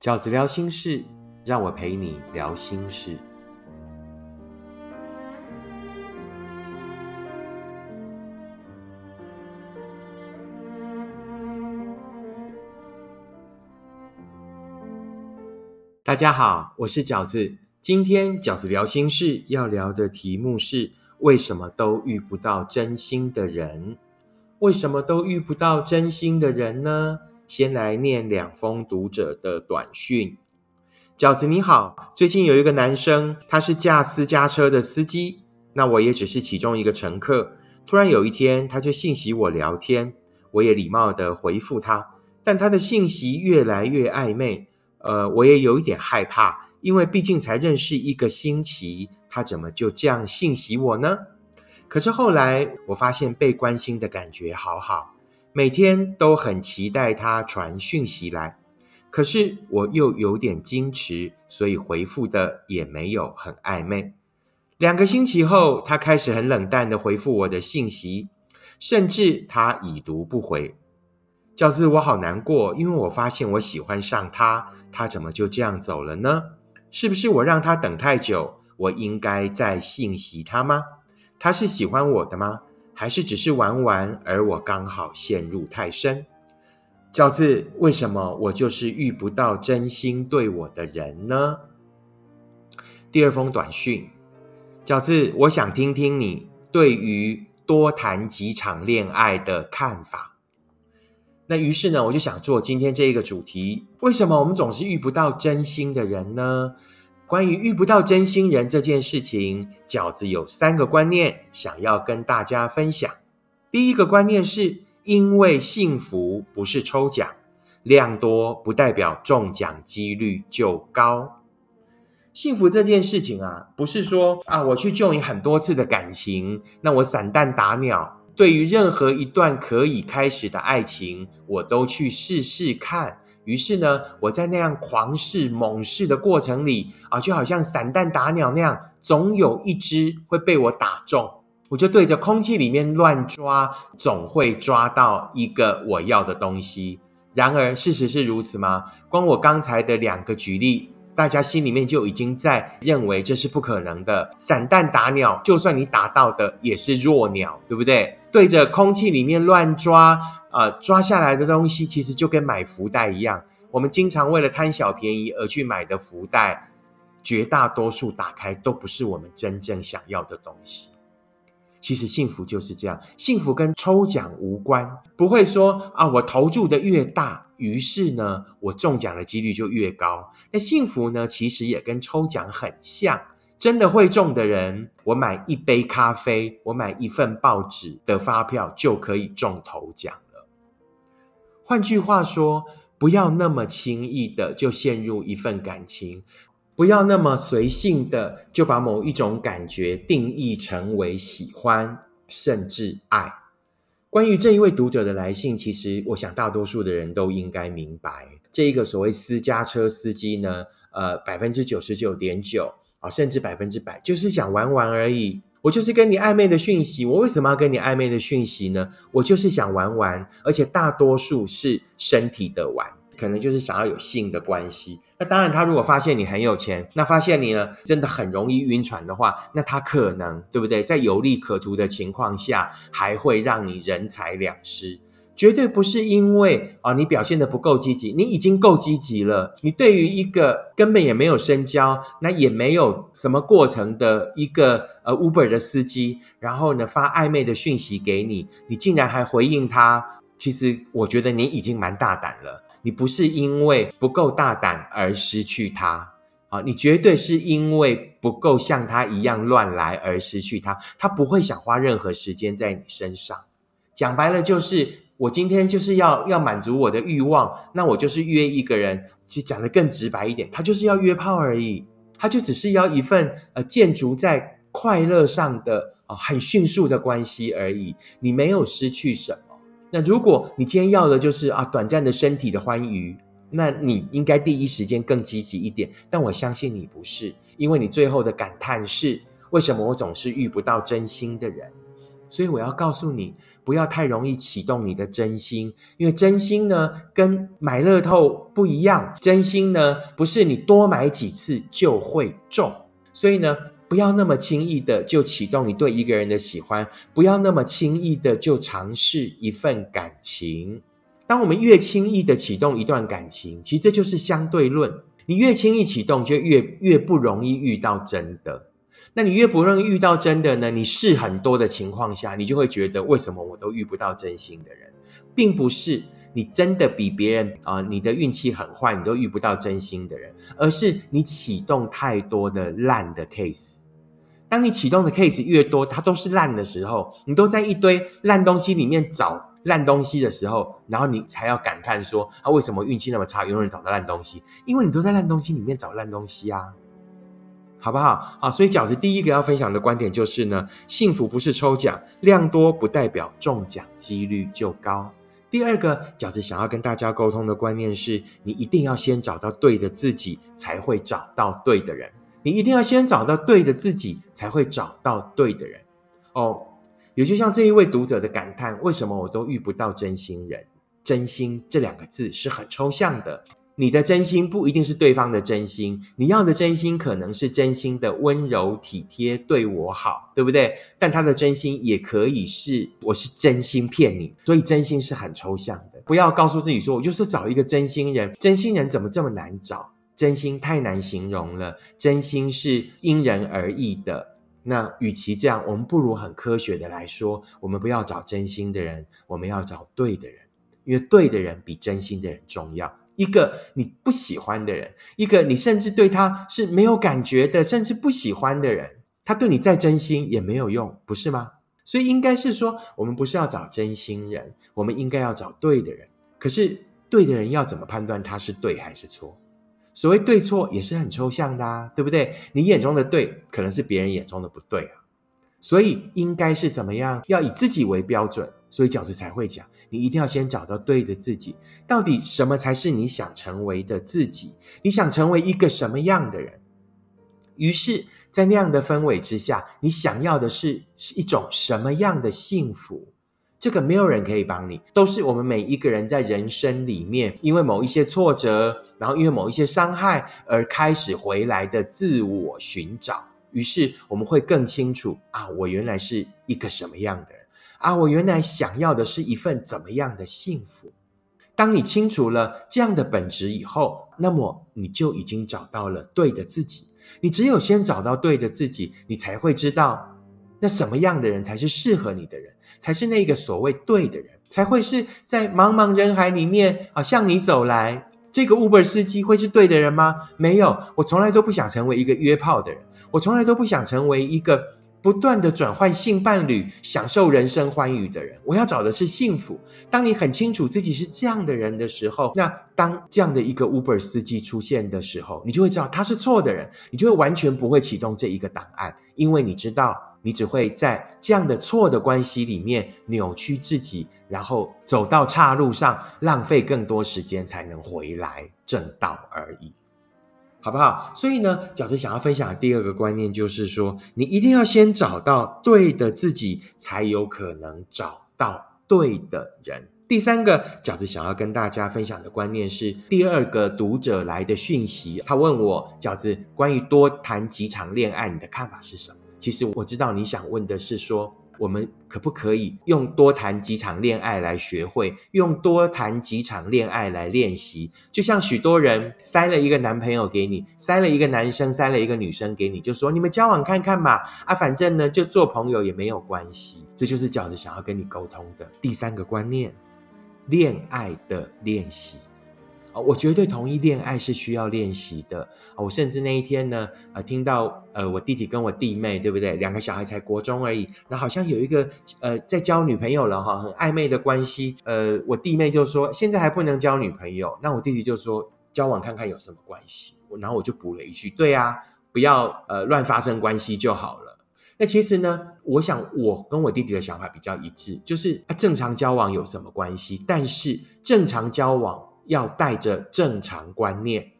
饺子聊心事，让我陪你聊心事。大家好，我是饺子。今天饺子聊心事要聊的题目是：为什么都遇不到真心的人？为什么都遇不到真心的人呢？先来念两封读者的短讯。饺子你好，最近有一个男生，他是驾私家车的司机，那我也只是其中一个乘客。突然有一天，他就信息我聊天，我也礼貌的回复他，但他的信息越来越暧昧。呃，我也有一点害怕，因为毕竟才认识一个星期，他怎么就这样信息我呢？可是后来我发现被关心的感觉好好，每天都很期待他传讯息来。可是我又有点矜持，所以回复的也没有很暧昧。两个星期后，他开始很冷淡的回复我的信息，甚至他已读不回。饺子，我好难过，因为我发现我喜欢上他，他怎么就这样走了呢？是不是我让他等太久？我应该再信息他吗？他是喜欢我的吗？还是只是玩玩，而我刚好陷入太深？饺子，为什么我就是遇不到真心对我的人呢？第二封短讯，饺子，我想听听你对于多谈几场恋爱的看法。那于是呢，我就想做今天这一个主题：为什么我们总是遇不到真心的人呢？关于遇不到真心人这件事情，饺子有三个观念想要跟大家分享。第一个观念是，因为幸福不是抽奖，量多不代表中奖几率就高。幸福这件事情啊，不是说啊，我去救你很多次的感情，那我散弹打鸟。对于任何一段可以开始的爱情，我都去试试看。于是呢，我在那样狂试猛试的过程里啊，就好像散弹打鸟那样，总有一只会被我打中。我就对着空气里面乱抓，总会抓到一个我要的东西。然而，事实是如此吗？光我刚才的两个举例。大家心里面就已经在认为这是不可能的。散弹打鸟，就算你打到的也是弱鸟，对不对？对着空气里面乱抓，啊，抓下来的东西其实就跟买福袋一样。我们经常为了贪小便宜而去买的福袋，绝大多数打开都不是我们真正想要的东西。其实幸福就是这样，幸福跟抽奖无关，不会说啊，我投注的越大，于是呢，我中奖的几率就越高。那幸福呢，其实也跟抽奖很像，真的会中的人，我买一杯咖啡，我买一份报纸的发票就可以中头奖了。换句话说，不要那么轻易的就陷入一份感情。不要那么随性的就把某一种感觉定义成为喜欢甚至爱。关于这一位读者的来信，其实我想大多数的人都应该明白，这一个所谓私家车司机呢，呃，百分之九十九点九啊，甚至百分之百，就是想玩玩而已。我就是跟你暧昧的讯息，我为什么要跟你暧昧的讯息呢？我就是想玩玩，而且大多数是身体的玩。可能就是想要有性的关系。那当然，他如果发现你很有钱，那发现你呢真的很容易晕船的话，那他可能对不对？在有利可图的情况下，还会让你人财两失。绝对不是因为啊你表现的不够积极，你已经够积极了。你对于一个根本也没有深交，那也没有什么过程的一个呃 Uber 的司机，然后呢发暧昧的讯息给你，你竟然还回应他，其实我觉得你已经蛮大胆了。你不是因为不够大胆而失去他，啊，你绝对是因为不够像他一样乱来而失去他。他不会想花任何时间在你身上。讲白了，就是我今天就是要要满足我的欲望，那我就是约一个人。其实讲的更直白一点，他就是要约炮而已。他就只是要一份呃建筑在快乐上的啊很迅速的关系而已。你没有失去什么。那如果你今天要的就是啊短暂的身体的欢愉，那你应该第一时间更积极一点。但我相信你不是，因为你最后的感叹是：为什么我总是遇不到真心的人？所以我要告诉你，不要太容易启动你的真心，因为真心呢跟买乐透不一样，真心呢不是你多买几次就会中，所以呢不要那么轻易的就启动你对一个人的喜欢，不要那么轻易的就尝试一份感情。当我们越轻易的启动一段感情，其实这就是相对论，你越轻易启动，就越越不容易遇到真的。那你越不容易遇到真的呢？你试很多的情况下，你就会觉得为什么我都遇不到真心的人，并不是你真的比别人啊，你的运气很坏，你都遇不到真心的人，而是你启动太多的烂的 case。当你启动的 case 越多，它都是烂的时候，你都在一堆烂东西里面找烂东西的时候，然后你才要感叹说啊，为什么运气那么差，永远找到烂东西？因为你都在烂东西里面找烂东西啊。好不好？好，所以饺子第一个要分享的观点就是呢，幸福不是抽奖，量多不代表中奖几率就高。第二个，饺子想要跟大家沟通的观念是，你一定要先找到对的自己，才会找到对的人。你一定要先找到对的自己，才会找到对的人。哦，也就像这一位读者的感叹：为什么我都遇不到真心人？真心这两个字是很抽象的。你的真心不一定是对方的真心，你要的真心可能是真心的温柔体贴，对我好，对不对？但他的真心也可以是我是真心骗你，所以真心是很抽象的。不要告诉自己说我就是找一个真心人，真心人怎么这么难找？真心太难形容了，真心是因人而异的。那与其这样，我们不如很科学的来说，我们不要找真心的人，我们要找对的人，因为对的人比真心的人重要。一个你不喜欢的人，一个你甚至对他是没有感觉的，甚至不喜欢的人，他对你再真心也没有用，不是吗？所以应该是说，我们不是要找真心人，我们应该要找对的人。可是对的人要怎么判断他是对还是错？所谓对错也是很抽象的啊，对不对？你眼中的对，可能是别人眼中的不对啊。所以应该是怎么样？要以自己为标准。所以饺子才会讲，你一定要先找到对的自己。到底什么才是你想成为的自己？你想成为一个什么样的人？于是，在那样的氛围之下，你想要的是是一种什么样的幸福？这个没有人可以帮你，都是我们每一个人在人生里面，因为某一些挫折，然后因为某一些伤害而开始回来的自我寻找。于是，我们会更清楚啊，我原来是一个什么样的人。啊，我原来想要的是一份怎么样的幸福？当你清楚了这样的本质以后，那么你就已经找到了对的自己。你只有先找到对的自己，你才会知道那什么样的人才是适合你的人，才是那个所谓对的人，才会是在茫茫人海里面啊向你走来。这个 Uber 司机会是对的人吗？没有，我从来都不想成为一个约炮的人，我从来都不想成为一个。不断的转换性伴侣，享受人生欢愉的人，我要找的是幸福。当你很清楚自己是这样的人的时候，那当这样的一个 Uber 司机出现的时候，你就会知道他是错的人，你就会完全不会启动这一个档案，因为你知道你只会在这样的错的关系里面扭曲自己，然后走到岔路上，浪费更多时间才能回来正道而已。好不好？所以呢，饺子想要分享的第二个观念就是说，你一定要先找到对的自己，才有可能找到对的人。第三个，饺子想要跟大家分享的观念是，第二个读者来的讯息，他问我饺子关于多谈几场恋爱，你的看法是什么？其实我知道你想问的是说。我们可不可以用多谈几场恋爱来学会？用多谈几场恋爱来练习？就像许多人塞了一个男朋友给你，塞了一个男生，塞了一个女生给你，就说你们交往看看嘛。啊，反正呢，就做朋友也没有关系。这就是饺子想要跟你沟通的第三个观念：恋爱的练习。啊，我绝对同意，恋爱是需要练习的。我甚至那一天呢，呃，听到呃，我弟弟跟我弟妹，对不对？两个小孩才国中而已，然后好像有一个呃，在交女朋友了哈，很暧昧的关系。呃，我弟妹就说现在还不能交女朋友，那我弟弟就说交往看看有什么关系。然后我就补了一句，对啊，不要呃乱发生关系就好了。那其实呢，我想我跟我弟弟的想法比较一致，就是啊正常交往有什么关系？但是正常交往。要带着正常观念，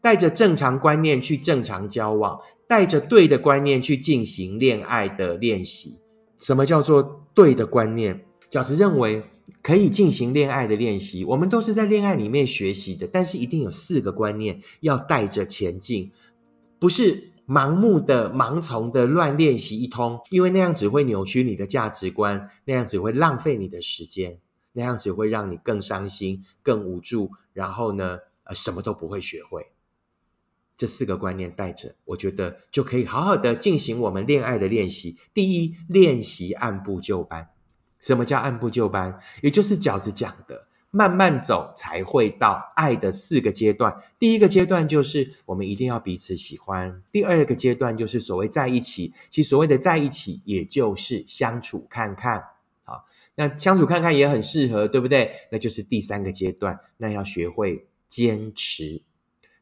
带着正常观念去正常交往，带着对的观念去进行恋爱的练习。什么叫做对的观念？饺子认为可以进行恋爱的练习，我们都是在恋爱里面学习的，但是一定有四个观念要带着前进，不是盲目的、盲从的乱练习一通，因为那样只会扭曲你的价值观，那样只会浪费你的时间，那样子会让你更伤心、更无助，然后呢，呃，什么都不会学会。这四个观念带着，我觉得就可以好好的进行我们恋爱的练习。第一，练习按部就班。什么叫按部就班？也就是饺子讲的，慢慢走才会到爱的四个阶段。第一个阶段就是我们一定要彼此喜欢。第二个阶段就是所谓在一起。其实所谓的在一起，也就是相处看看。那相处看看也很适合，对不对？那就是第三个阶段，那要学会坚持。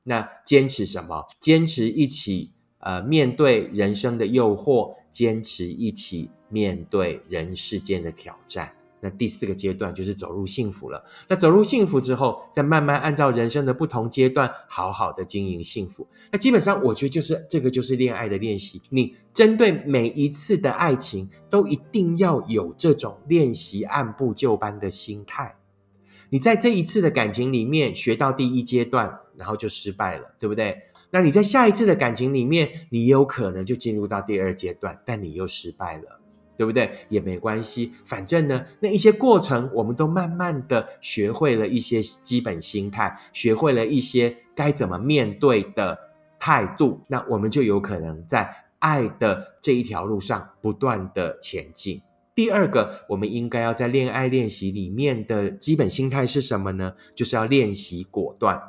那坚持什么？坚持一起，呃，面对人生的诱惑，坚持一起面对人世间的挑战。那第四个阶段就是走入幸福了。那走入幸福之后，再慢慢按照人生的不同阶段，好好的经营幸福。那基本上，我觉得就是这个就是恋爱的练习。你针对每一次的爱情，都一定要有这种练习按部就班的心态。你在这一次的感情里面学到第一阶段。然后就失败了，对不对？那你在下一次的感情里面，你有可能就进入到第二阶段，但你又失败了，对不对？也没关系，反正呢，那一些过程，我们都慢慢的学会了一些基本心态，学会了一些该怎么面对的态度，那我们就有可能在爱的这一条路上不断的前进。第二个，我们应该要在恋爱练习里面的基本心态是什么呢？就是要练习果断。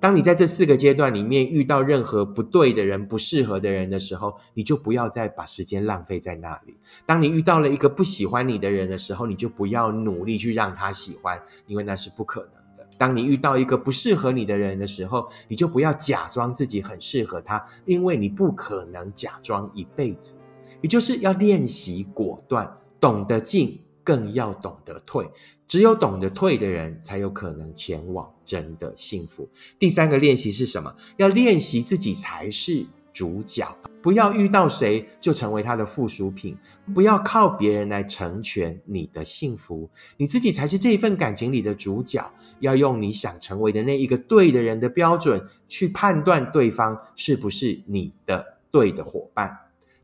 当你在这四个阶段里面遇到任何不对的人、不适合的人的时候，你就不要再把时间浪费在那里。当你遇到了一个不喜欢你的人的时候，你就不要努力去让他喜欢，因为那是不可能的。当你遇到一个不适合你的人的时候，你就不要假装自己很适合他，因为你不可能假装一辈子。也就是要练习果断，懂得进。更要懂得退，只有懂得退的人，才有可能前往真的幸福。第三个练习是什么？要练习自己才是主角，不要遇到谁就成为他的附属品，不要靠别人来成全你的幸福，你自己才是这一份感情里的主角。要用你想成为的那一个对的人的标准去判断对方是不是你的对的伙伴。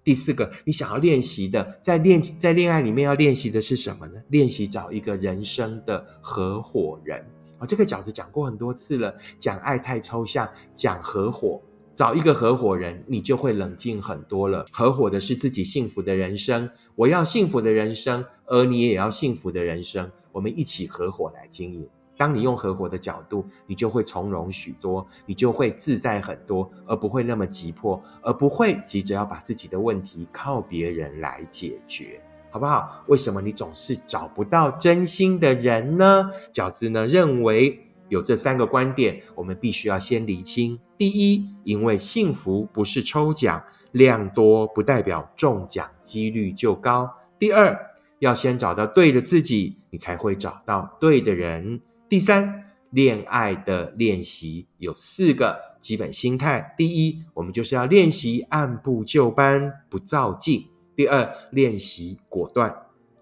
第四个，你想要练习的，在恋在恋爱里面要练习的是什么呢？练习找一个人生的合伙人啊！这个饺子讲过很多次了，讲爱太抽象，讲合伙，找一个合伙人，你就会冷静很多了。合伙的是自己幸福的人生，我要幸福的人生，而你也要幸福的人生，我们一起合伙来经营。当你用合伙的角度，你就会从容许多，你就会自在很多，而不会那么急迫，而不会急着要把自己的问题靠别人来解决，好不好？为什么你总是找不到真心的人呢？饺子呢认为有这三个观点，我们必须要先厘清。第一，因为幸福不是抽奖，量多不代表中奖几率就高。第二，要先找到对的自己，你才会找到对的人。第三，恋爱的练习有四个基本心态。第一，我们就是要练习按部就班，不造进；第二，练习果断；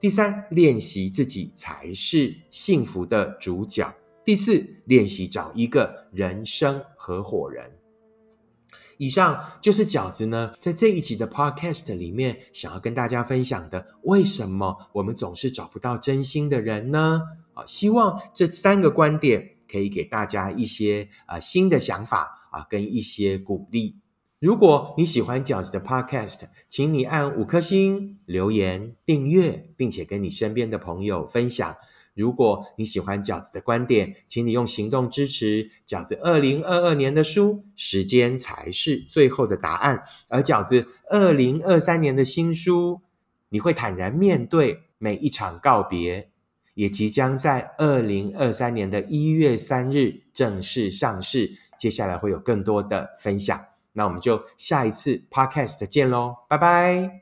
第三，练习自己才是幸福的主角；第四，练习找一个人生合伙人。以上就是饺子呢，在这一集的 Podcast 里面，想要跟大家分享的：为什么我们总是找不到真心的人呢？啊，希望这三个观点可以给大家一些啊新的想法啊，跟一些鼓励。如果你喜欢饺子的 Podcast，请你按五颗星、留言、订阅，并且跟你身边的朋友分享。如果你喜欢饺子的观点，请你用行动支持饺子二零二二年的书。时间才是最后的答案。而饺子二零二三年的新书，你会坦然面对每一场告别。也即将在二零二三年的一月三日正式上市，接下来会有更多的分享。那我们就下一次 podcast 见喽，拜拜。